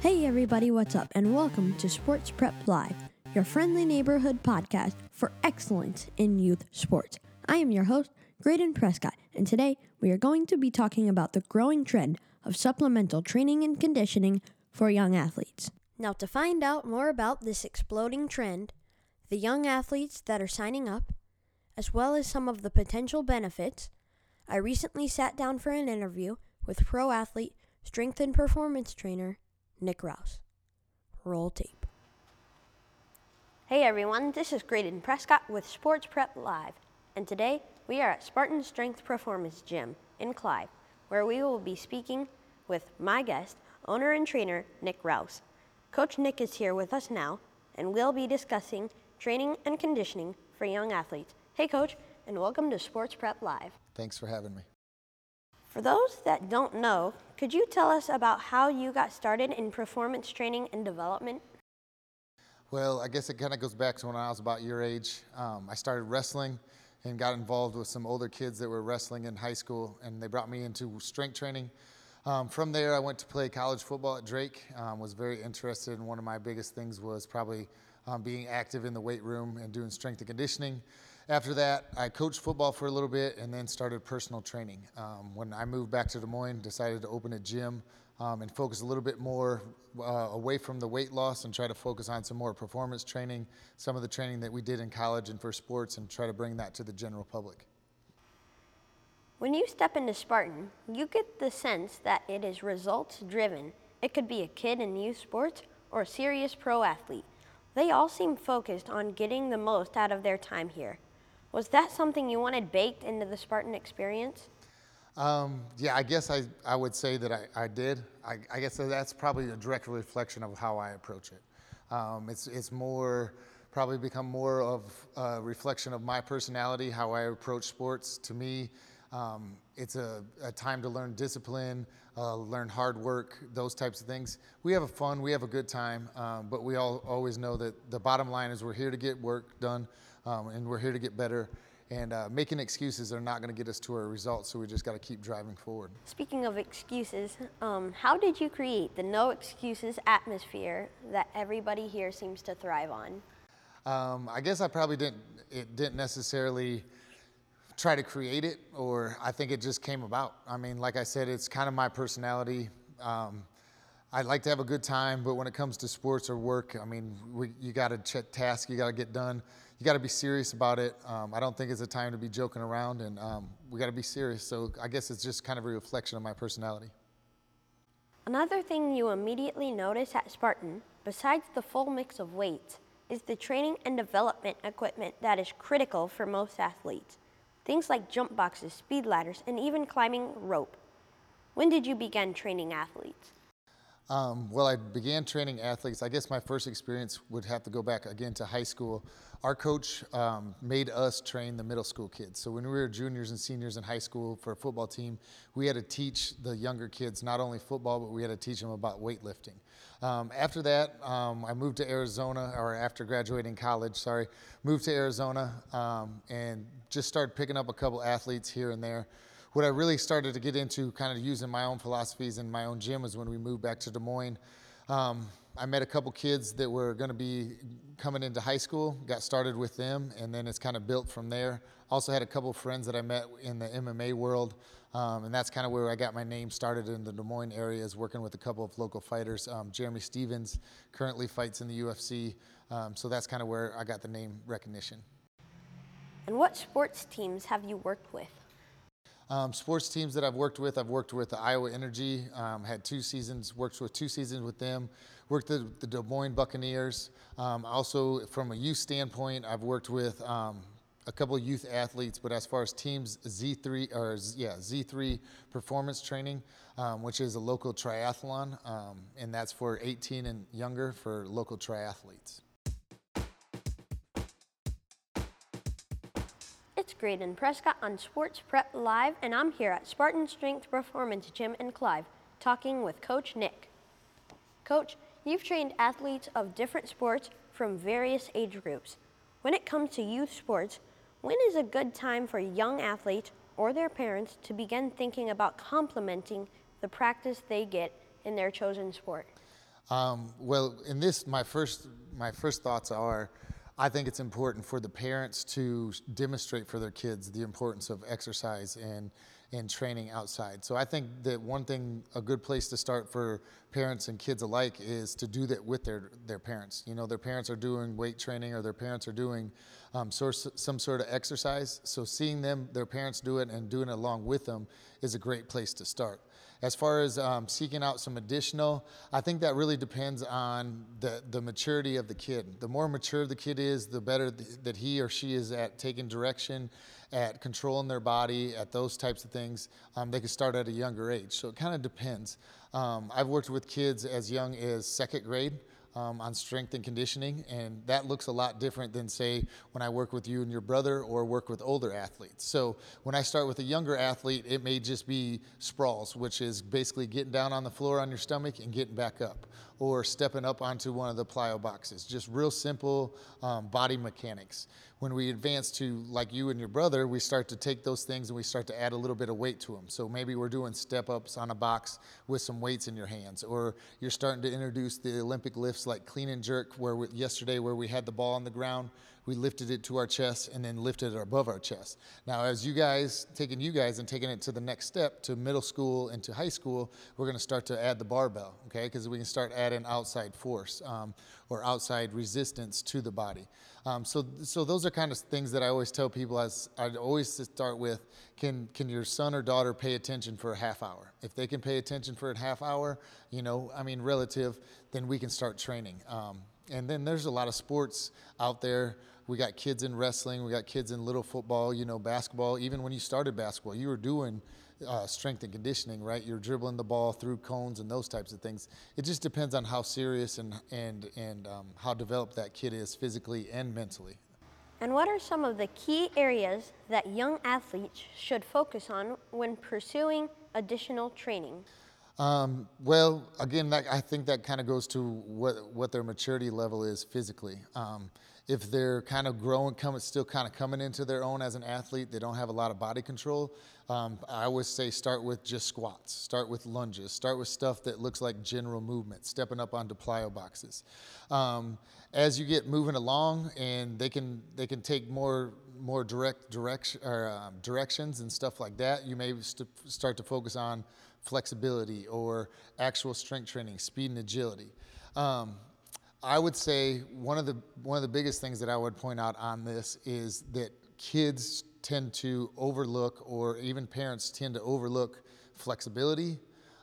Hey everybody, what's up? And welcome to Sports Prep Live, your friendly neighborhood podcast for excellence in youth sports. I am your host, Graydon Prescott, and today we are going to be talking about the growing trend of supplemental training and conditioning for young athletes. Now, to find out more about this exploding trend, the young athletes that are signing up, as well as some of the potential benefits, I recently sat down for an interview with pro athlete, strength and performance trainer Nick Rouse. Roll tape. Hey everyone, this is Graydon Prescott with Sports Prep Live, and today we are at Spartan Strength Performance Gym in Clive, where we will be speaking with my guest, owner and trainer Nick Rouse. Coach Nick is here with us now, and we'll be discussing training and conditioning for young athletes. Hey, Coach, and welcome to Sports Prep Live. Thanks for having me. For those that don't know, could you tell us about how you got started in performance training and development? Well, I guess it kind of goes back to when I was about your age. Um, I started wrestling and got involved with some older kids that were wrestling in high school, and they brought me into strength training. Um, from there, I went to play college football at Drake. Um, was very interested, and one of my biggest things was probably um, being active in the weight room and doing strength and conditioning. After that, I coached football for a little bit and then started personal training. Um, when I moved back to Des Moines, decided to open a gym um, and focus a little bit more uh, away from the weight loss and try to focus on some more performance training, some of the training that we did in college and for sports, and try to bring that to the general public. When you step into Spartan, you get the sense that it is results driven. It could be a kid in youth sports or a serious pro athlete. They all seem focused on getting the most out of their time here. Was that something you wanted baked into the Spartan experience? Um, yeah, I guess I, I would say that I, I did. I, I, guess that's probably a direct reflection of how I approach it. Um, it's, it's more, probably become more of a reflection of my personality, how I approach sports. To me, um, it's a, a, time to learn discipline, uh, learn hard work, those types of things. We have a fun, we have a good time, um, but we all always know that the bottom line is we're here to get work done um, and we're here to get better. And uh, making excuses are not going to get us to our results, so we just got to keep driving forward. Speaking of excuses, um, how did you create the no excuses atmosphere that everybody here seems to thrive on? Um, I guess I probably didn't. It didn't necessarily try to create it, or I think it just came about. I mean, like I said, it's kind of my personality. Um, I like to have a good time, but when it comes to sports or work, I mean, we, you got a task you got to get done you got to be serious about it. Um, I don't think it's a time to be joking around, and um, we got to be serious. So I guess it's just kind of a reflection of my personality. Another thing you immediately notice at Spartan, besides the full mix of weights, is the training and development equipment that is critical for most athletes. Things like jump boxes, speed ladders, and even climbing rope. When did you begin training athletes? Um, well, I began training athletes. I guess my first experience would have to go back again to high school. Our coach um, made us train the middle school kids. So when we were juniors and seniors in high school for a football team, we had to teach the younger kids not only football, but we had to teach them about weightlifting. Um, after that, um, I moved to Arizona, or after graduating college, sorry, moved to Arizona um, and just started picking up a couple athletes here and there what I really started to get into, kind of using my own philosophies in my own gym, was when we moved back to Des Moines. Um, I met a couple kids that were going to be coming into high school, got started with them, and then it's kind of built from there. Also had a couple friends that I met in the MMA world, um, and that's kind of where I got my name started in the Des Moines area, is working with a couple of local fighters. Um, Jeremy Stephens currently fights in the UFC, um, so that's kind of where I got the name recognition. And what sports teams have you worked with? Um, sports teams that I've worked with, I've worked with the Iowa Energy, um, had two seasons, worked with two seasons with them, worked with the Des Moines Buccaneers. Um, also, from a youth standpoint, I've worked with um, a couple of youth athletes, but as far as teams, Z3 or yeah Z3 Performance Training, um, which is a local triathlon, um, and that's for 18 and younger for local triathletes. It's Graydon Prescott on Sports Prep Live, and I'm here at Spartan Strength Performance Gym in Clive, talking with Coach Nick. Coach, you've trained athletes of different sports from various age groups. When it comes to youth sports, when is a good time for young athletes or their parents to begin thinking about complementing the practice they get in their chosen sport? Um, well, in this, my first my first thoughts are, I think it's important for the parents to demonstrate for their kids the importance of exercise and and training outside. So I think that one thing, a good place to start for parents and kids alike is to do that with their, their parents. You know, their parents are doing weight training or their parents are doing um, some sort of exercise. So seeing them, their parents do it and doing it along with them is a great place to start. As far as um, seeking out some additional, I think that really depends on the, the maturity of the kid. The more mature the kid is, the better th- that he or she is at taking direction, at controlling their body, at those types of things. Um, they can start at a younger age. So it kind of depends. Um, I've worked with kids as young as second grade um, on strength and conditioning, and that looks a lot different than, say, when I work with you and your brother or work with older athletes. So when I start with a younger athlete, it may just be sprawls, which is basically getting down on the floor on your stomach and getting back up, or stepping up onto one of the plyo boxes. Just real simple um, body mechanics. When we advance to like you and your brother, we start to take those things and we start to add a little bit of weight to them. So maybe we're doing step ups on a box with some weights in your hands, or you're starting to introduce the Olympic lifts like clean and jerk, where we, yesterday where we had the ball on the ground, we lifted it to our chest and then lifted it above our chest. Now, as you guys, taking you guys and taking it to the next step to middle school and to high school, we're going to start to add the barbell, okay? Because we can start adding outside force um, or outside resistance to the body. Um, so, so those are kind of things that I always tell people. As I always start with, can can your son or daughter pay attention for a half hour? If they can pay attention for a half hour, you know, I mean, relative, then we can start training. Um, and then there's a lot of sports out there. We got kids in wrestling, we got kids in little football, you know, basketball. Even when you started basketball, you were doing uh, strength and conditioning, right? You're dribbling the ball through cones and those types of things. It just depends on how serious and and and um, how developed that kid is physically and mentally. And what are some of the key areas that young athletes should focus on when pursuing additional training? Um, well, again, that, I think that kind of goes to what what their maturity level is physically. Um, if they're kind of growing, coming, still kind of coming into their own as an athlete, they don't have a lot of body control. Um, I always say start with just squats, start with lunges, start with stuff that looks like general movement, stepping up onto plyo boxes. Um, as you get moving along, and they can they can take more more direct direction or um, directions and stuff like that. You may st- start to focus on flexibility or actual strength training, speed and agility. Um, I would say one of the one of the biggest things that I would point out on this is that kids tend to overlook, or even parents tend to overlook, flexibility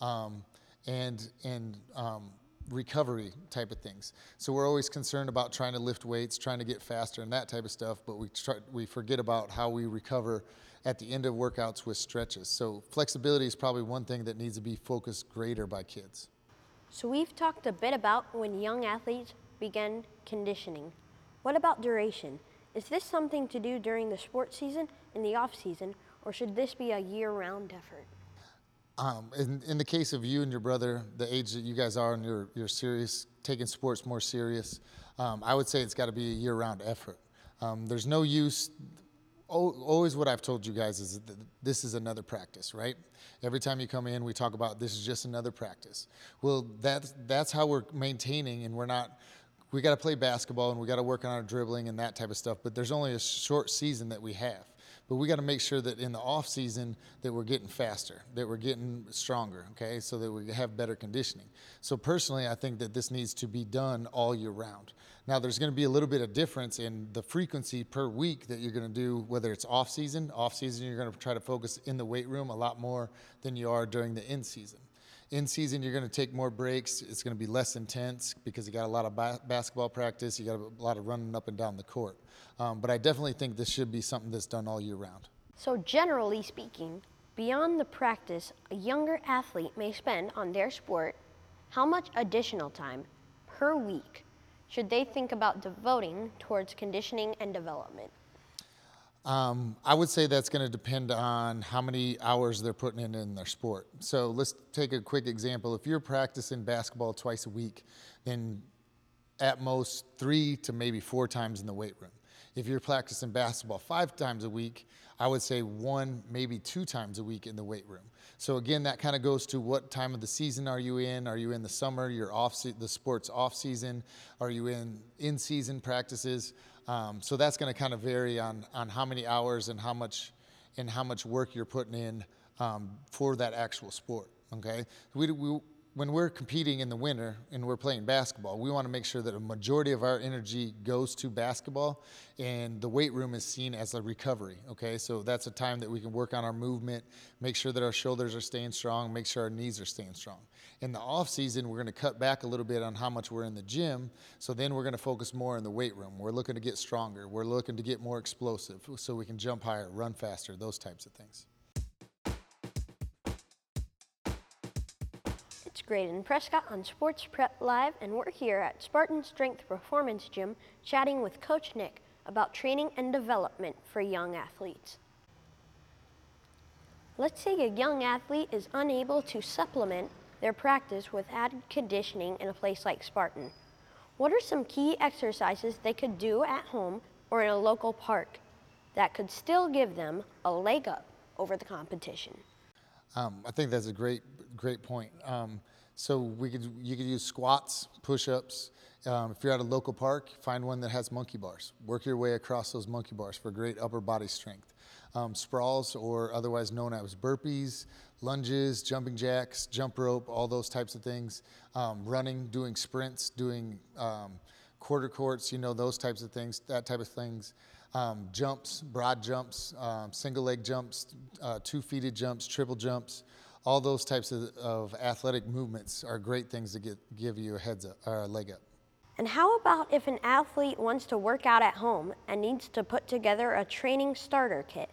um, and and um, recovery type of things. So we're always concerned about trying to lift weights, trying to get faster, and that type of stuff. But we try, we forget about how we recover at the end of workouts with stretches. So flexibility is probably one thing that needs to be focused greater by kids. So we've talked a bit about when young athletes begin conditioning. What about duration? Is this something to do during the sports season, in the off season, or should this be a year-round effort? Um, in, in the case of you and your brother, the age that you guys are and you're, you're serious, taking sports more serious, um, I would say it's got to be a year-round effort. Um, there's no use always what I've told you guys is this is another practice, right? Every time you come in, we talk about this is just another practice. Well, that's that's how we're maintaining, and we're not. We got to play basketball and we got to work on our dribbling and that type of stuff. But there's only a short season that we have. But we got to make sure that in the off season that we're getting faster, that we're getting stronger, okay, so that we have better conditioning. So personally, I think that this needs to be done all year round. Now, there's going to be a little bit of difference in the frequency per week that you're going to do, whether it's off season. Off season, you're going to try to focus in the weight room a lot more than you are during the in season. In season, you're going to take more breaks. It's going to be less intense because you got a lot of ba- basketball practice. You got a lot of running up and down the court. Um, but I definitely think this should be something that's done all year round. So, generally speaking, beyond the practice a younger athlete may spend on their sport, how much additional time per week should they think about devoting towards conditioning and development? Um, I would say that's going to depend on how many hours they're putting in in their sport. So let's take a quick example. If you're practicing basketball twice a week, then at most three to maybe four times in the weight room. If you're practicing basketball five times a week, I would say one, maybe two times a week in the weight room. So again, that kind of goes to what time of the season are you in? Are you in the summer? You're off se- the sports off season. Are you in in season practices? Um, so that's going to kind of vary on on how many hours and how much and how much work you're putting in um, for that actual sport. Okay, we, we when we're competing in the winter and we're playing basketball, we want to make sure that a majority of our energy goes to basketball and the weight room is seen as a recovery. Okay, so that's a time that we can work on our movement, make sure that our shoulders are staying strong, make sure our knees are staying strong. In the off season, we're going to cut back a little bit on how much we're in the gym, so then we're going to focus more in the weight room. We're looking to get stronger, we're looking to get more explosive so we can jump higher, run faster, those types of things. Graydon Prescott on Sports Prep Live, and we're here at Spartan Strength Performance Gym chatting with Coach Nick about training and development for young athletes. Let's say a young athlete is unable to supplement their practice with added conditioning in a place like Spartan. What are some key exercises they could do at home or in a local park that could still give them a leg up over the competition? Um, I think that's a great, great point. Um, so we could, you could use squats, push-ups. Um, if you're at a local park, find one that has monkey bars. Work your way across those monkey bars for great upper body strength. Um, sprawls, or otherwise known as burpees, lunges, jumping jacks, jump rope, all those types of things. Um, running, doing sprints, doing um, quarter courts, you know, those types of things, that type of things um, jumps, broad jumps, um, single leg jumps, uh, two feeted jumps, triple jumps. All those types of, of, athletic movements are great things to get, give you a heads up or a leg up. And how about if an athlete wants to work out at home and needs to put together a training starter kit?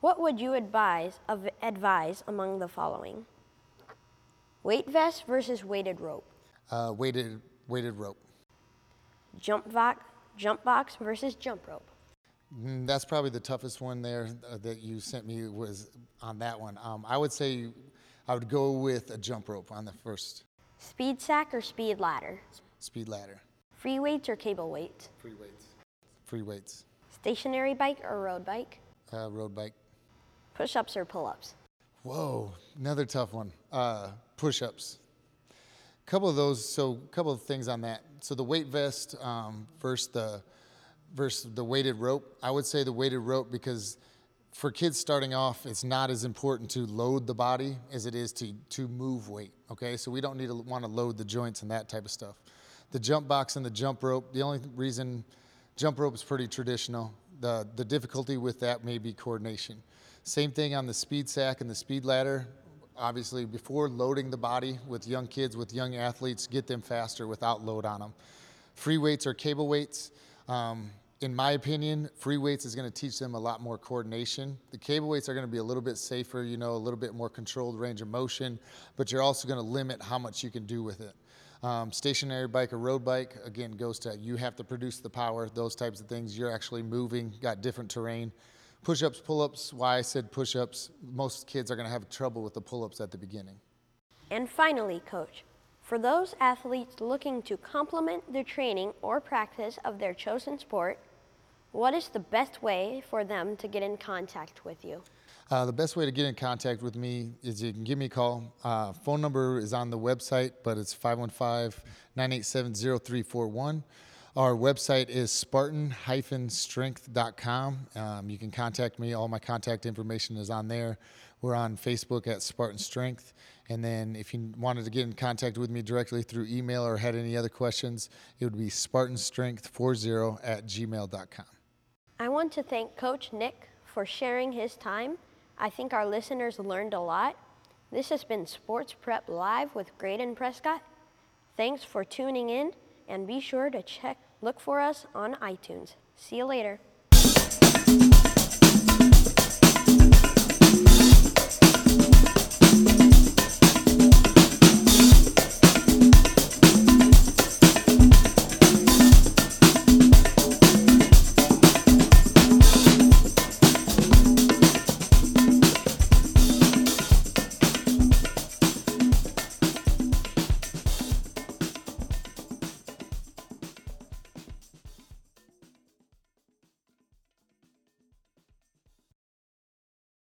What would you advise, advise among the following? Weight vest versus weighted rope. Uh, weighted weighted rope. Jump box, jump box versus jump rope. Mm, that's probably the toughest one there uh, that you sent me was on that one. Um, I would say I would go with a jump rope on the first. Speed sack or speed ladder? Speed ladder. Free weights or cable weights? Free weights. Free weights. Stationary bike or road bike? Uh, road bike. Push ups or pull ups? Whoa, another tough one. Uh, push ups. A couple of those, so a couple of things on that. So the weight vest um, versus the versus the weighted rope. I would say the weighted rope because for kids starting off, it's not as important to load the body as it is to, to move weight. Okay, so we don't need to want to load the joints and that type of stuff. The jump box and the jump rope, the only reason jump rope is pretty traditional. The, the difficulty with that may be coordination. Same thing on the speed sack and the speed ladder. Obviously, before loading the body with young kids, with young athletes, get them faster without load on them. Free weights or cable weights. Um, in my opinion, free weights is going to teach them a lot more coordination. The cable weights are going to be a little bit safer, you know, a little bit more controlled range of motion, but you're also going to limit how much you can do with it. Um, stationary bike or road bike, again, goes to you have to produce the power, those types of things. You're actually moving, got different terrain. Push ups, pull ups, why I said push ups, most kids are going to have trouble with the pull ups at the beginning. And finally, coach, for those athletes looking to complement their training or practice of their chosen sport, what is the best way for them to get in contact with you? Uh, the best way to get in contact with me is you can give me a call. Uh, phone number is on the website, but it's 515 987 0341. Our website is spartan-strength.com. Um, you can contact me. All my contact information is on there. We're on Facebook at Spartan Strength. And then if you wanted to get in contact with me directly through email or had any other questions, it would be spartanstrength40 at gmail.com. I want to thank Coach Nick for sharing his time. I think our listeners learned a lot. This has been Sports Prep Live with Graydon Prescott. Thanks for tuning in and be sure to check look for us on iTunes. See you later.